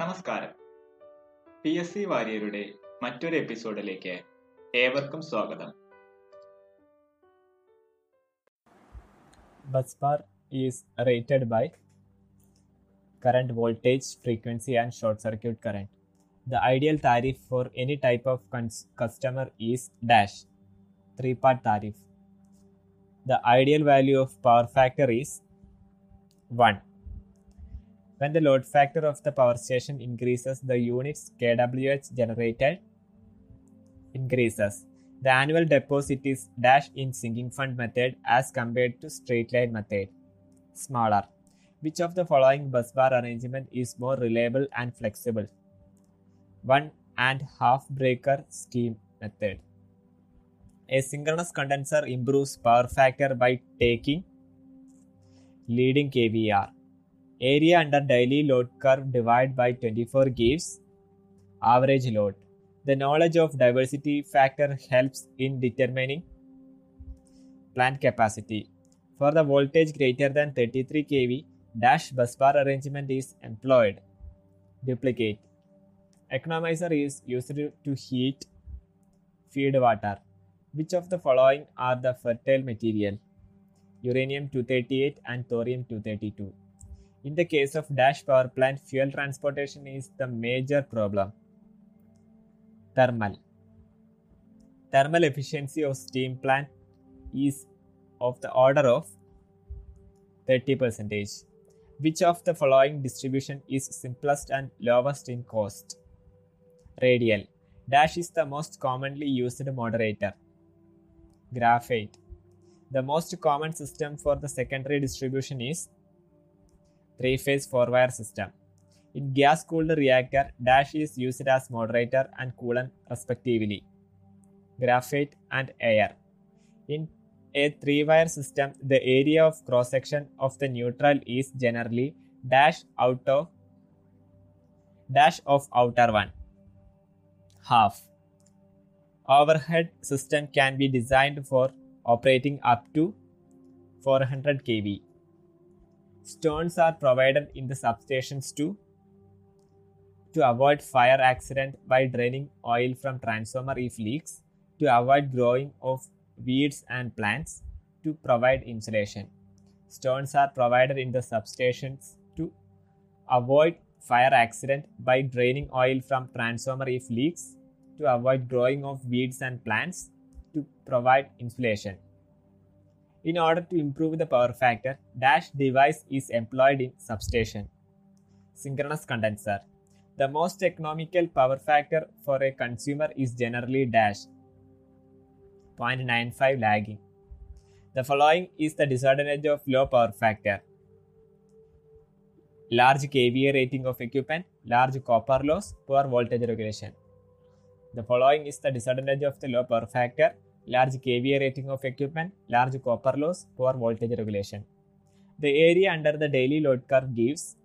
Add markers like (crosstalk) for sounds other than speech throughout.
നമസ്കാരം P S C വാര്യരുടെ മറ്റൊരു എപ്പിസോഡിലേക്ക് ഏവർക്കും സ്വാഗതം bus bar is rated by current voltage frequency and short circuit current the ideal tariff for any type of cons- customer is dash three part tariff the ideal value of power factor is 1 When the load factor of the power station increases the units kWh generated increases the annual deposit is dash in sinking fund method as compared to straight line method. Smaller. Which of the following busbar arrangement is more reliable and flexible? One and half breaker scheme method. A synchronous condenser improves power factor by taking leading KVR. Area under daily load curve divided by 24 gives average load. The knowledge of diversity factor helps in determining plant capacity. For the voltage greater than 33 kV, dash busbar arrangement is employed. Duplicate. Economizer is used to heat feed water. Which of the following are the fertile material? Uranium 238 and thorium 232. In the case of dash power plant, fuel transportation is the major problem. Thermal. Thermal efficiency of steam plant is of the order of 30%. Which of the following distribution is simplest and lowest in cost? Radial. Dash is the most commonly used moderator. Graphite. The most common system for the secondary distribution is three phase four wire system. In gas cooled reactor, dash is used as moderator and coolant respectively. Graphite and air. In a three wire system, the area of cross section of the neutral is generally dash out of dash of outer one. Half. Overhead system can be designed for operating up to 400 kV. Stones are provided in the substations to to avoid fire accident by draining oil from transformer if leaks, to avoid growing of weeds and plants, to provide insulation. Stones are provided in the substations to avoid fire accident by draining oil from transformer if leaks, to avoid growing of weeds and plants, to provide insulation. In order to improve the power factor, dash device is employed in substation. Synchronous condenser. The most economical power factor for a consumer is generally dash 0.95 lagging. The following is the disadvantage of low power factor. Large kVA rating of equipment, large copper loss, poor voltage regulation. The following is the disadvantage of the low power factor. Large kVA rating of equipment, large copper loss, poor voltage regulation. The area under the daily load curve gives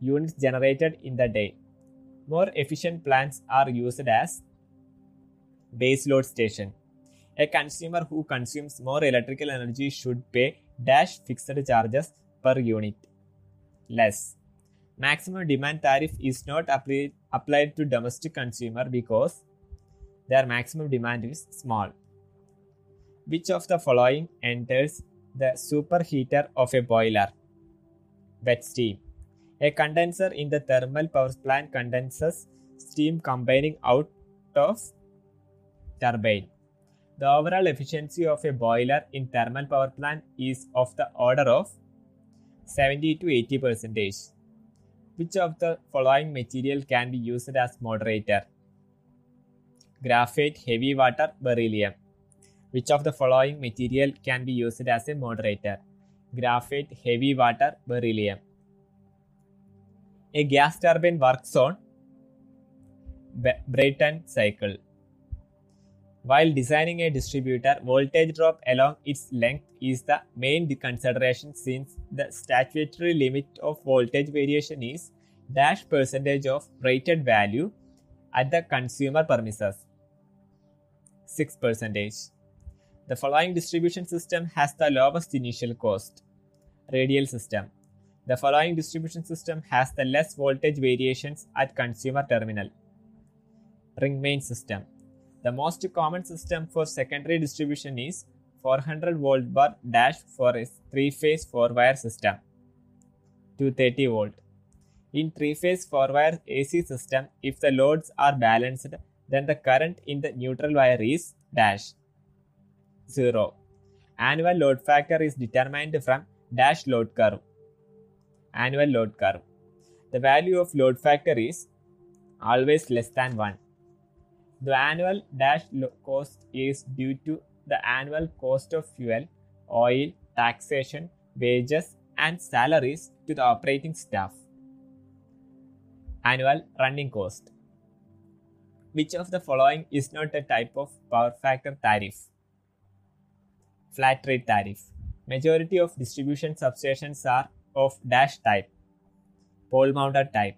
units generated in the day. More efficient plants are used as base load station. A consumer who consumes more electrical energy should pay dash fixed charges per unit less. Maximum demand tariff is not appli- applied to domestic consumer because their maximum demand is small. Which of the following enters the superheater of a boiler? Wet steam. A condenser in the thermal power plant condenses steam combining out of turbine. The overall efficiency of a boiler in thermal power plant is of the order of 70 to 80 percentage. Which of the following material can be used as moderator? Graphite, heavy water, beryllium. Which of the following material can be used as a moderator? Graphite, heavy water, beryllium. A gas turbine works on Brayton cycle. While designing a distributor, voltage drop along its length is the main consideration since the statutory limit of voltage variation is dash percentage of rated value at the consumer premises 6 percentage. The following distribution system has the lowest initial cost. Radial system. The following distribution system has the less voltage variations at consumer terminal. Ring main system. The most common system for secondary distribution is 400 volt bar dash for a three phase four wire system. 230 volt. In three phase four wire AC system, if the loads are balanced, then the current in the neutral wire is dash 0. Annual load factor is determined from dash load curve. Annual load curve. The value of load factor is always less than 1. The annual dash cost is due to the annual cost of fuel, oil, taxation, wages, and salaries to the operating staff. Annual running cost. Which of the following is not a type of power factor tariff? Flat rate tariff. Majority of distribution substations are of dash type, pole mounted type.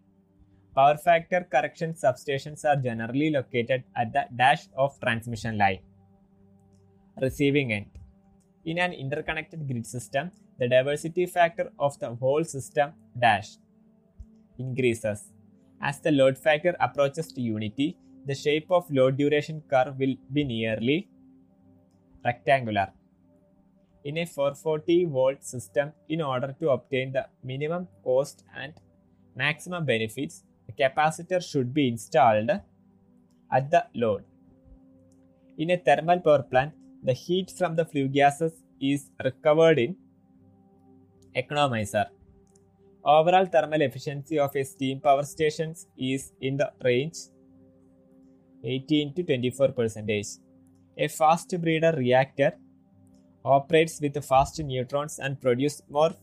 Power factor correction substations are generally located at the dash of transmission line. Receiving end. In an interconnected grid system, the diversity factor of the whole system dash increases. As the load factor approaches to unity, the shape of load duration curve will be nearly rectangular. In a 440 volt system, in order to obtain the minimum cost and maximum benefits, a capacitor should be installed at the load. In a thermal power plant, the heat from the flue gases is recovered in economizer. Overall thermal efficiency of a steam power station is in the range 18 to 24 percentage. A fast breeder reactor operates with fast neutrons and produces more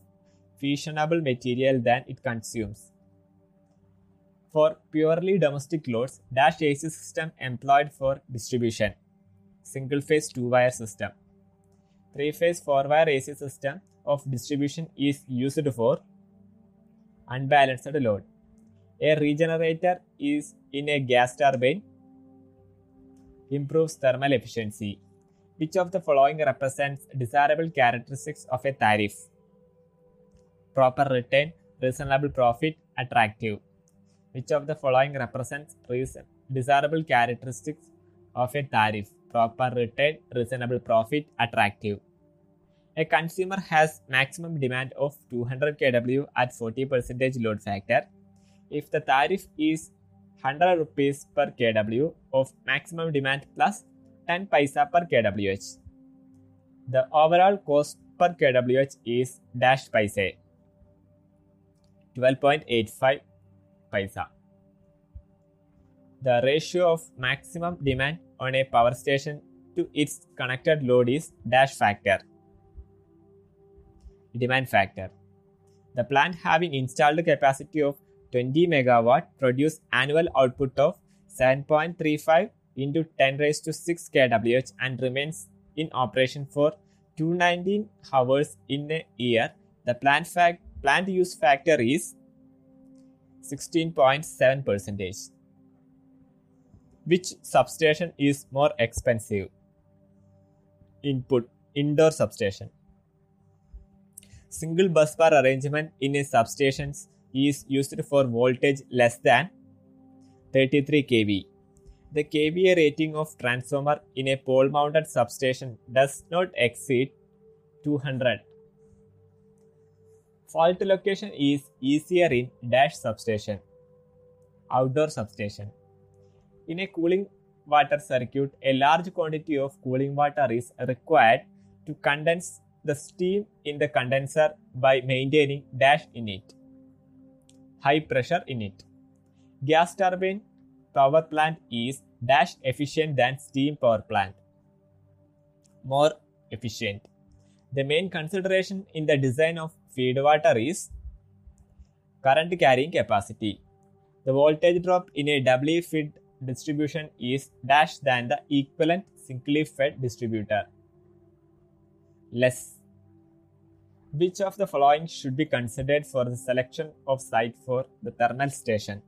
fissionable material than it consumes. For purely domestic loads, dash AC system employed for distribution. Single phase two wire system. Three phase four wire AC system of distribution is used for unbalanced load. A regenerator is in a gas turbine improves thermal efficiency. Which of the following represents desirable characteristics of a tariff? Proper return, reasonable profit, attractive. Which of the following represents reason, desirable characteristics of a tariff? Proper return, reasonable profit, attractive. A consumer has maximum demand of 200 kW at 40% load factor. If the tariff is 100 rupees per kW of maximum demand plus 10 paisa per kWh. The overall cost per kWh is dash paisa 12.85 paisa. The ratio of maximum demand on a power station to its connected load is dash factor demand factor. The plant having installed capacity of 20 megawatt produce annual output of 7.35 into 10 raised to 6 kWh and remains in operation for 219 hours in a year. The plant fact plant use factor is 16.7 percentage. Which substation is more expensive? Input indoor substation. Single bus bar arrangement in a substation is used for voltage less than 33 kV. The kVA rating of transformer in a pole mounted substation does not exceed 200. Fault location is easier in dash substation. Outdoor substation. In a cooling water circuit, a large quantity of cooling water is required to condense the steam in the condenser by maintaining dash in it. High pressure in it. Gas turbine power plant is dash efficient than steam power plant. More efficient. The main consideration in the design of feed water is current carrying capacity. The voltage drop in a doubly fed distribution is dash than the equivalent singly fed distributor. Less. Which of the following should be considered for the selection of site for the thermal station?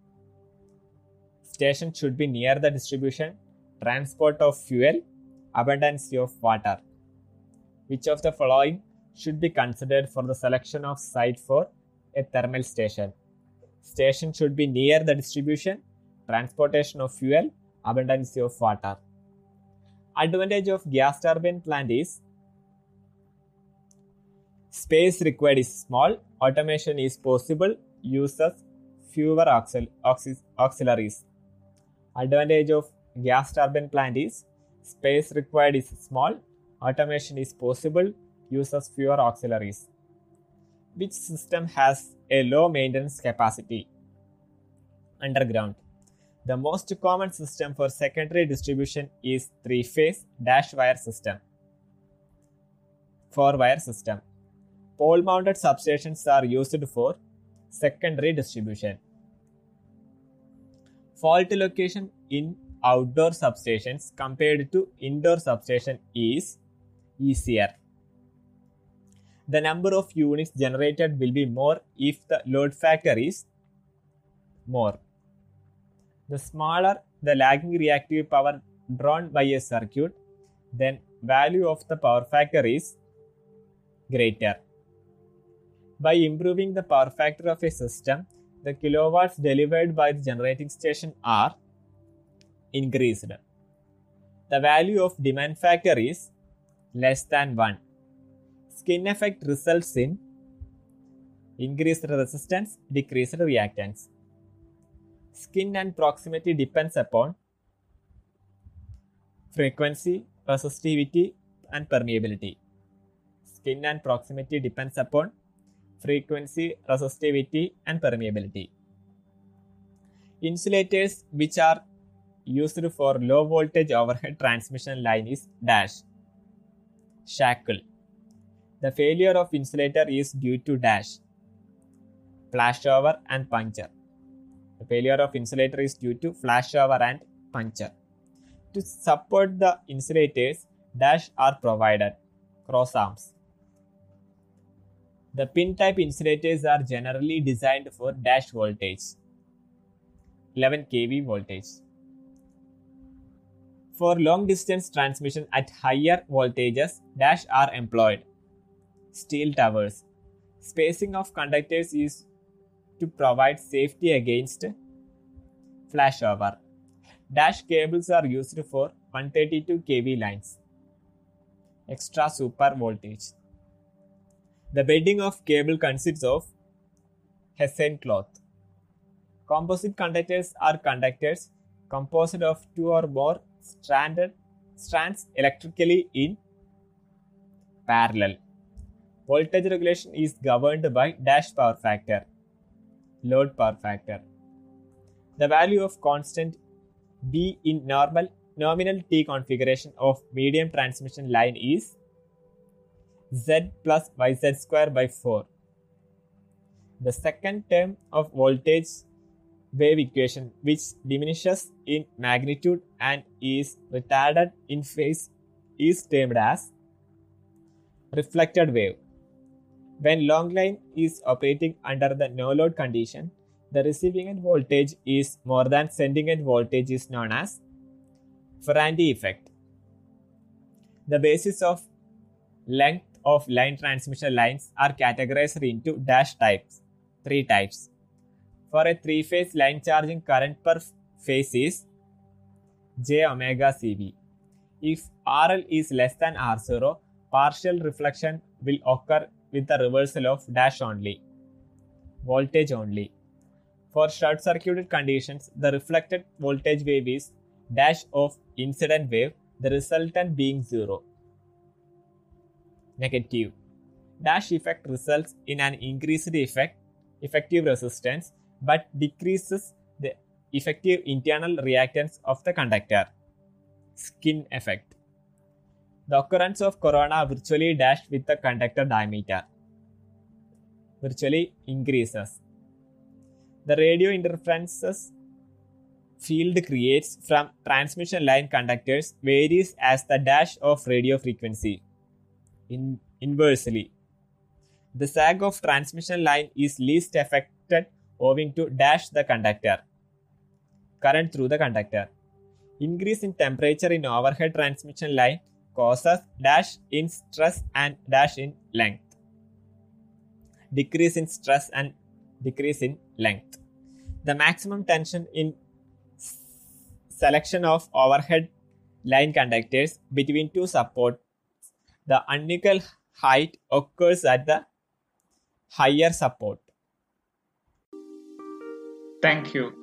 Station should be near the distribution, transport of fuel, abundance of water. Which of the following should be considered for the selection of site for a thermal station. Station should be near the distribution, transportation of fuel, abundance of water. Advantage of gas turbine plant is space required is small, automation is possible, uses fewer auxil- auxil- auxiliaries. Advantage of gas turbine plant is space required is small, automation is possible, uses fewer auxiliaries. Which system has a low maintenance capacity? Underground. The most common system for secondary distribution is three phase dash wire system. Four wire system. Pole mounted substations are used for secondary distribution. Fault location in outdoor substations compared to indoor substation is easier. The number of units generated will be more if the load factor is more. The smaller the lagging reactive power drawn by a circuit, then value of the power factor is greater. By improving the power factor of a system, the kilowatts delivered by the generating station are increased. The value of demand factor is less than 1. Skin effect results in increased resistance, decreased reactance. Skin and proximity depends upon frequency, resistivity, and permeability. Skin and proximity depends upon frequency, resistivity, and permeability. Insulators which are used for low voltage overhead (laughs) transmission line is dash shackle. The failure of insulator is due to dash flashover and puncture. The failure of insulator is due to flashover and puncture. To support the insulators, dash are provided cross arms. The pin type insulators are generally designed for dash voltage 11 kV voltage. For long distance transmission at higher voltages, dash are employed. Steel towers. Spacing of conductors is to provide safety against flashover. Dash cables are used for 132 kV lines. Extra super voltage. The bedding of cable consists of hessian cloth. Composite conductors are conductors composed of two or more stranded strands electrically in parallel. Voltage regulation is governed by dash power factor, load power factor. The value of constant B in normal nominal T configuration of medium transmission line is Z plus YZ square by 4. The second term of voltage wave equation which diminishes in magnitude and is retarded in phase is termed as reflected wave. When long line is operating under the no load condition, the receiving end voltage is more than sending end voltage is known as Ferranti effect. The basis of length of line transmission lines are categorized into dash types, three types. For a three phase line charging current per phase is J omega CV. If RL is less than R0, partial reflection will occur with the reversal of dash only, voltage only. For short circuited conditions, the reflected voltage wave is dash of incident wave, the resultant being zero. Negative. Dash effect results in an increased effect, effective resistance, but decreases the effective internal reactance of the conductor. Skin effect. The occurrence of corona virtually dashed with the conductor diameter virtually increases. The radio interferences field creates from transmission line conductors varies as the dash of radio frequency. In, inversely, the sag of transmission line is least affected owing to dash the conductor current through the conductor. Increase in temperature in overhead transmission line causes dash in stress and dash in length. Decrease in stress and decrease in length. The maximum tension in selection of overhead line conductors between two supports, the unequal height occurs at the higher support. Thank you.